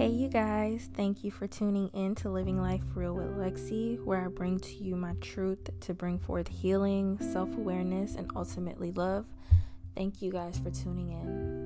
Hey, you guys, thank you for tuning in to Living Life Real with Lexi, where I bring to you my truth to bring forth healing, self awareness, and ultimately love. Thank you guys for tuning in.